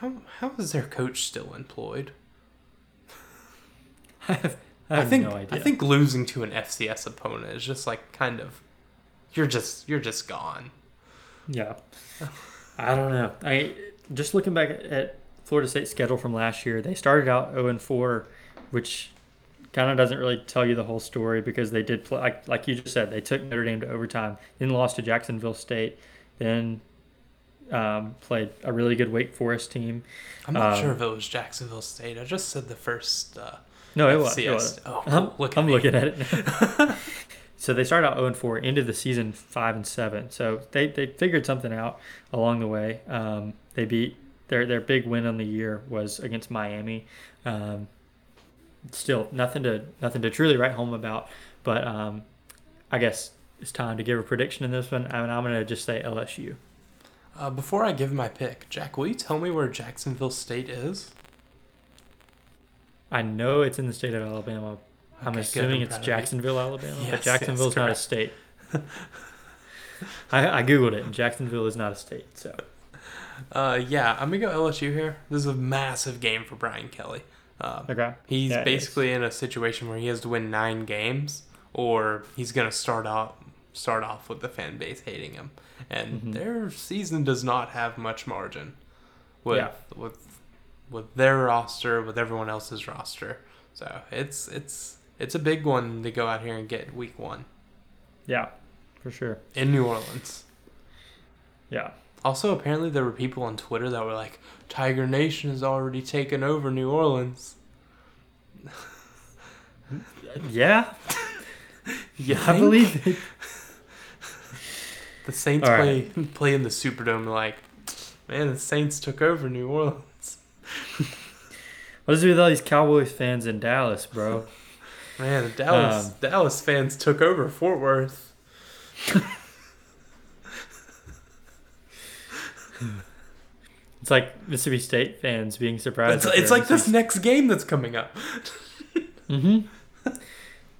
how how is their coach still employed? <laughs> I have, I I, think no idea. I think losing to an FCS opponent is just like kind of you're just you're just gone. Yeah. I don't know. I just looking back at Florida State's schedule from last year, they started out 0 and 4, which kind of doesn't really tell you the whole story because they did play like, like you just said, they took Notre Dame to overtime, then lost to Jacksonville State, then um, played a really good Wake Forest team. I'm not Um, sure if it was Jacksonville State. I just said the first uh, No, it was. It was. Oh, I'm, look at I'm looking at it. <laughs> so they started out 0 and 4, into the season 5 and 7. So they, they figured something out along the way. Um, they beat their their big win on the year was against Miami. Um, still nothing to nothing to truly write home about, but um, I guess it's time to give a prediction in this one. I mean, I'm gonna just say LSU. Uh, before I give my pick, Jack, will you tell me where Jacksonville State is? I know it's in the state of Alabama. I'm Okay, good. assuming I'm it's proud of you. Jacksonville, Alabama, Yes, but yes, Jacksonville's not a state. <laughs> I, I googled it, and Jacksonville is not a state. So Uh, yeah, I'm gonna go LSU here. This is a massive game for Brian Kelly. Um, okay, He's Yeah, basically in a situation where he has to win nine games, or he's gonna start out start off with the fan base hating him, and Mhm. their season does not have much margin with Yeah. with with their roster with everyone else's roster. So it's it's it's a big one to go out here and get week one yeah, for sure. in New Orleans. Yeah, Also, apparently there were people on Twitter that were like, "Tiger Nation has already taken over New Orleans." yeah, <laughs> You I believe it. The Saints All play play in the Superdome. Like, man, the Saints took over New Orleans. What is it with all these Cowboys fans in Dallas, bro? Man, the Dallas Um, Dallas fans took over Fort Worth. <laughs> It's like Mississippi State fans being surprised. It's, it's like this next game that's coming up. <laughs> Mm-hmm.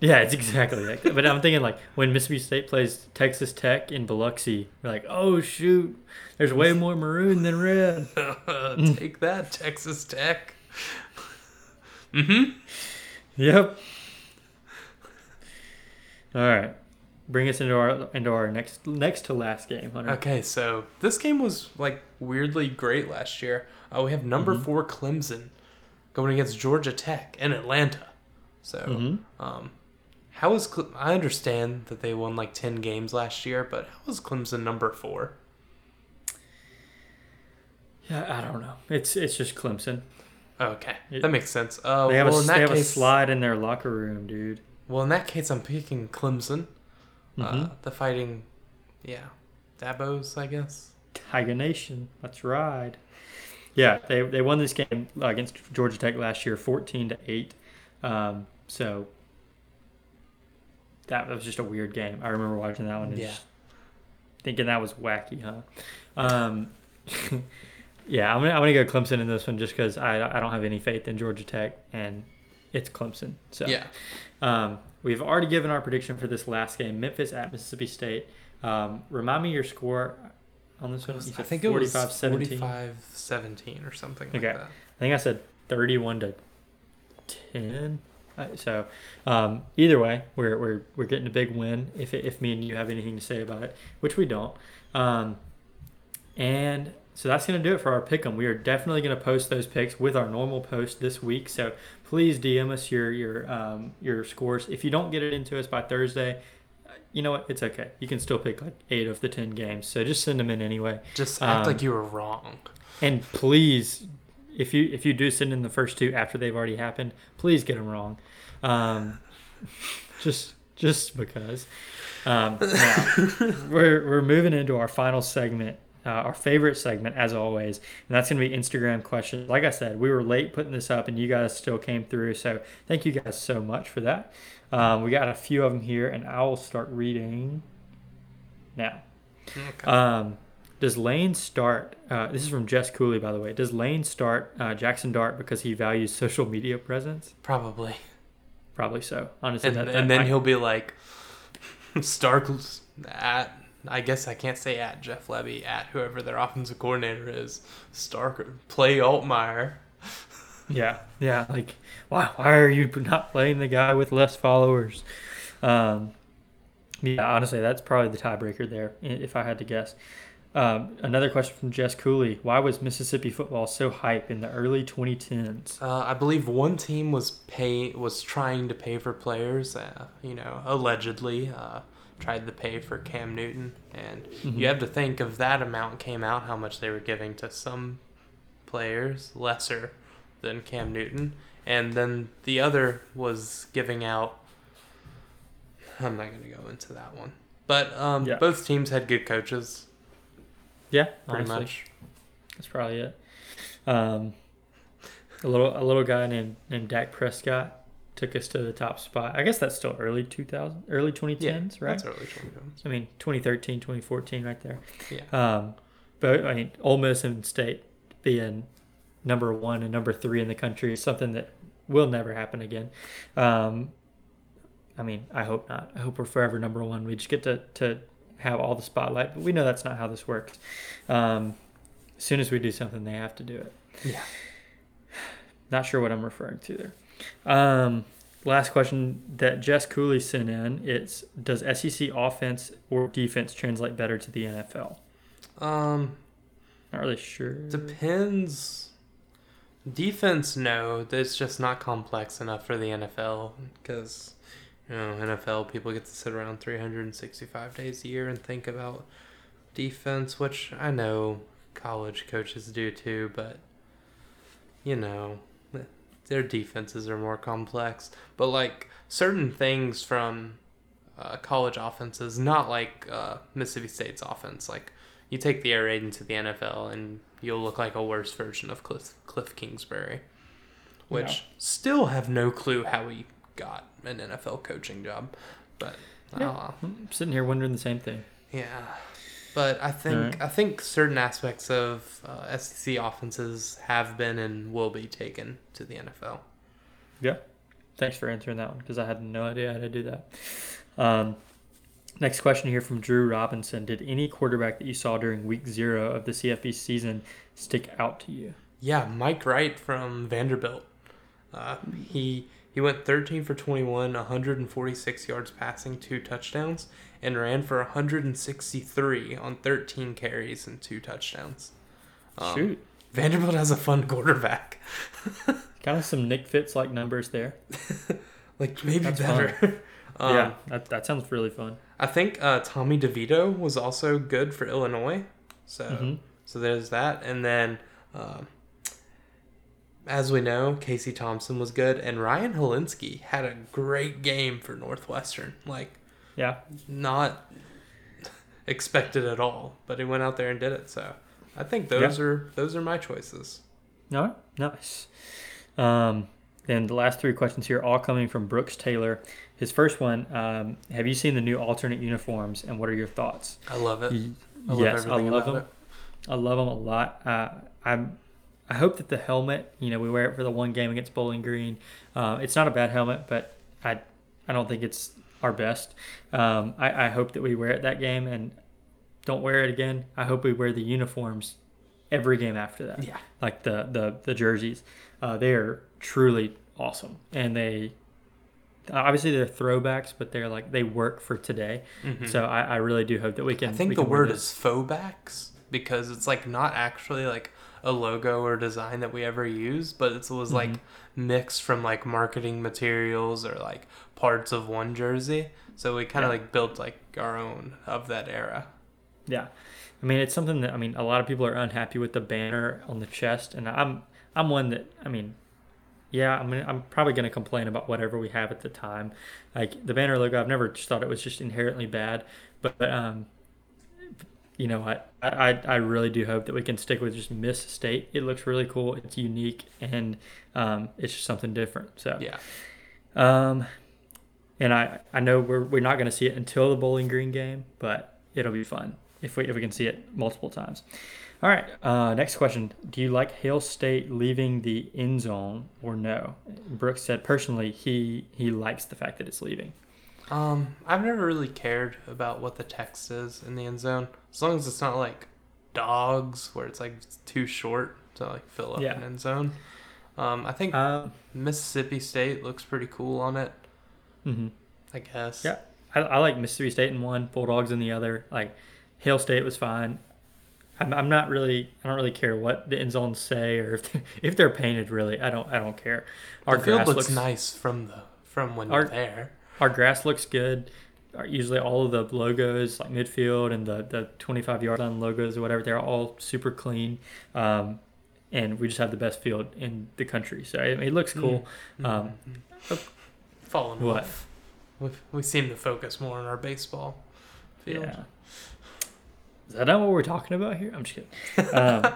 Yeah, it's exactly like that. But I'm thinking like when Mississippi State plays Texas Tech in Biloxi, we're like, oh shoot, there's way <laughs> more maroon than red. <laughs> Take that, Texas Tech. mm-hmm. Yep. All right, bring us into our into our next next to last game, Hunter. Okay, so this game was like weirdly great last year. Uh, we have number Mhm. four Clemson going against Georgia Tech in Atlanta. So, Mhm. um, how is Cle- I understand that they won like ten games last year, but how is Clemson number four? Yeah, I don't know. It's it's just Clemson. Okay, It- that makes sense. Uh, They have well, a they have a slide in their locker room, dude. well, in that case, I'm picking Clemson. Uh, Mhm. the fighting, yeah, Dabos, I guess. Tiger Nation. That's right. Yeah, they they won this game uh, against Georgia Tech last year, fourteen to eight. Um, so that was just a weird game. I remember watching that one and Yeah. just thinking that was wacky, huh? Um, <laughs> yeah, I'm gonna I'm gonna go Clemson in this one just because I I don't have any faith in Georgia Tech and it's Clemson. So Yeah, um, we've already given our prediction for this last game, Memphis at Mississippi State. Um, remind me your score on this one. was- I said think it was 45-17? 45-17 or something like Okay. that. I think I said 31 to 10. Uh, So um, either way, we're, we're, we're getting a big win if, if me and you have anything to say about it, which we don't. Um, and so that's going to do it for our pick 'em. We are definitely going to post those picks with our normal post this week. So please DM us your your um, your scores. If you don't get it into us by Thursday, you know what? It's okay. You can still pick like eight of the 10 games. So just send them in anyway. Just act Um, like you were wrong. And please, if you if you do send in the first two after they've already happened, please get them wrong. Um, <laughs> just just because. Um, now, <laughs> we're we're moving into our final segment, uh, our favorite segment as always, and that's gonna be Instagram questions. Like I said, we were late putting this up, and you guys still came through, so thank you guys so much for that. Um, we got a few of them here, and I will start reading now. Okay. Um, does Lane start? Uh, this is from Jess Cooley, by the way. Does Lane start uh, Jackson Dart because he values social media presence? Probably. Probably so. Honestly, And, that, and that- then I- he'll be like, <laughs> Stark at, I guess I can't say at Jeff Lebby, at whoever their offensive coordinator is. Stark, play Altmyer. <laughs> yeah, yeah. Like, wow, why are you not playing the guy with less followers? Um, yeah, honestly, that's probably the tiebreaker there, if I had to guess. Um, another question from Jess Cooley: Why was Mississippi football so hype in the early 2010s? Uh, I believe one team was pay was trying to pay for players. Uh, you know, allegedly uh, tried to pay for Cam Newton, and Mhm. you have to think of that amount came out how much they were giving to some players lesser than Cam Newton, and then the other was giving out. I'm not going to go into that one, but um, Yeah. both teams had good coaches, Yeah, pretty honestly. much. That's probably it. Um, a little a little guy named named Dak Prescott took us to the top spot. I guess that's still early 2000, early 2010s, right? That's early 2010s. I mean 2013, 2014, right there. Yeah. Um, but I mean, Ole Miss and State being number one and number three in the country is something that will never happen again. Um, I mean, I hope not. I hope we're forever number one. We just get to, to have all the spotlight, but we know that's not how this works. Um, as soon as we do something, they have to do it. Yeah. <sighs> Not sure what I'm referring to there. Um, last question that Jess Cooley sent in: It's does SEC offense or defense translate better to the NFL? Um, Not really sure. Depends. Defense, no. It's just not complex enough for the NFL because, you know, NFL people get to sit around 365 days a year and think about defense, which I know college coaches do too, but, you know, their defenses are more complex. But, like, certain things from uh, college offenses, not like uh, Mississippi State's offense, like, you take the air raid into the NFL and you'll look like a worse version of Cliff, Cliff Kingsbury, which Yeah. still have no clue how he got an NFL coaching job. But Yeah. I'm sitting here wondering the same thing. yeah, but I think Alright. I think certain aspects of uh, SEC offenses have been and will be taken to the NFL. Yeah. Thanks for answering that one because I had no idea how to do that. Um, next question here from Drew Robinson: Did any quarterback that you saw during Week Zero of the CFB season stick out to you? Yeah, Mike Wright from Vanderbilt. Uh, he he went 13 for 21, 146 yards passing, two touchdowns, and ran for 163 on 13 carries and two touchdowns. Um, Shoot, Vanderbilt has a fun quarterback. <laughs> kind of some Nick Fitz like numbers there. <laughs> like maybe That's better. <laughs> um, yeah, that, that sounds really fun. I think uh, Tommy DeVito was also good for Illinois. So Mhm. so there's that, and then um, as we know, Casey Thompson was good, and Ryan Hilinski had a great game for Northwestern. Like Yeah, not <laughs> expected at all, but he went out there and did it. So I think those are those are my choices. no, nice. Um, and the last three questions here, all coming from Brooks Taylor. His first one: um, Have you seen the new alternate uniforms, and what are your thoughts? I love it. I love yes, I love them. I love them a lot. Uh, I'm. I hope that the helmet, you know, we wear it for the one game against Bowling Green. Uh, it's not a bad helmet, but I, I don't think it's our best. Um, I, I hope that we wear it that game and don't wear it again. I hope we wear the uniforms every game after that. Yeah. Like the the the jerseys, uh, they are truly awesome, and they obviously they're throwbacks, but they're like they work for today. Mhm. So I, I really do hope that we can. I think the word is faux because it's like not actually like a logo or design that we ever use, but it was like Mixed from like marketing materials or like parts of one jersey. So we kind of Yeah. like built like our own of that era. Yeah, I mean it's something that I mean a lot of people are unhappy with the banner on the chest, and I'm I'm one that I mean, yeah, I mean I'm probably gonna complain about whatever we have at the time, like the banner logo. I've never just thought it was just inherently bad, but, but um, you know I, I I really do hope that we can stick with just Miss State. It looks really cool. It's unique and um, it's just something different. So Yeah. um, and I I know we're we're not going to see it until the Bowling Green game, but it'll be fun if we if we can see it multiple times. All right. Uh, next question: Do you like Hail State leaving the end zone or no? Brooks said personally he he likes the fact that it's leaving. Um, I've never really cared about what the text is in the end zone, as long as it's not like dogs where it's like too short to like fill up Yeah. an end zone. Um, I think Um, Mississippi State looks pretty cool on it. mhm. I guess. Yeah. I, I like Mississippi State in one, Bulldogs in the other. Like Hail State was fine. I'm, I'm not really I don't really care what the end zones say or if they're, <laughs> if they're painted. Really, I don't I don't care. Our field grass looks, nice from the from when Our- you're there. Our grass looks good. Our- Usually, all of the logos, like midfield and the, the 25 yard line logos or whatever, they're all super clean. Um, and we just have the best field in the country. So I mean, it looks cool. Um, Fallen what? off. We, we seem to focus more on our baseball field. Yeah. Is that not what we're talking about here? I'm just kidding. <laughs> Um,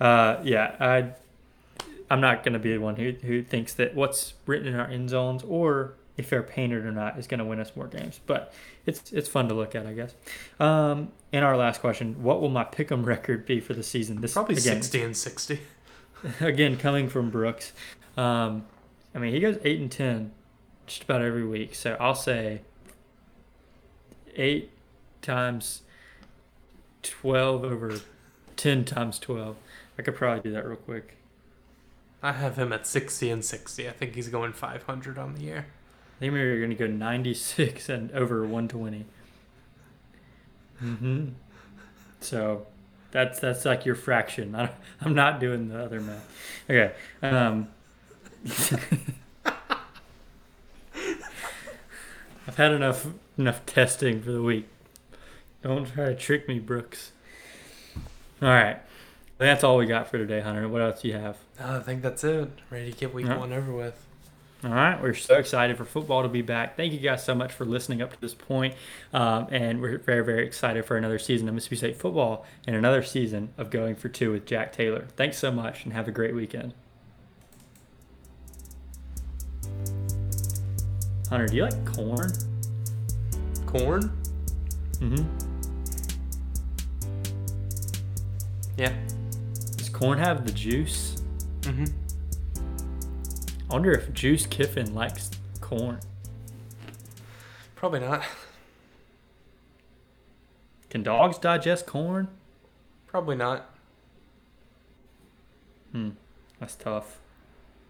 <laughs> uh, yeah, I, I'm not going to be the one who, who thinks that what's written in our end zones or if they're painted or not is going to win us more games. But it's it's fun to look at, I guess. Um, and our last question: What will my pick'em <laughs> record be for the season? This Probably again, 60 and 60. <laughs> again coming from Brooks. Um, I mean, he goes eight and ten just about every week. So I'll say eight times twelve over ten times twelve. I could probably do that real quick. I have him at 60 and 60. I think he's going 500 on the year. I think you're going to go ninety six <laughs> and over one twenty. Mm-hmm. So that's that's like your fraction. I, I'm not doing the other math. Okay. Um, <laughs> I've had enough enough testing for the week. Don't try to trick me, Brooks. All right. That's all we got for today, Hunter. What else do you have? Uh, I think that's it. Ready to get week Yeah. one over with. All right, we're so excited for football to be back. Thank you guys so much for listening up to this point. Um, and we're very, very excited for another season of Mississippi State football and another season of Going for Two with Jack Taylor. Thanks so much and have a great weekend. Hunter, do you like corn? Corn? Mm-hmm. Yeah. Does corn have the juice? Mm-hmm. I wonder if Juice Kiffin likes corn. Probably not. Can dogs digest corn? Probably not. Hmm, that's tough.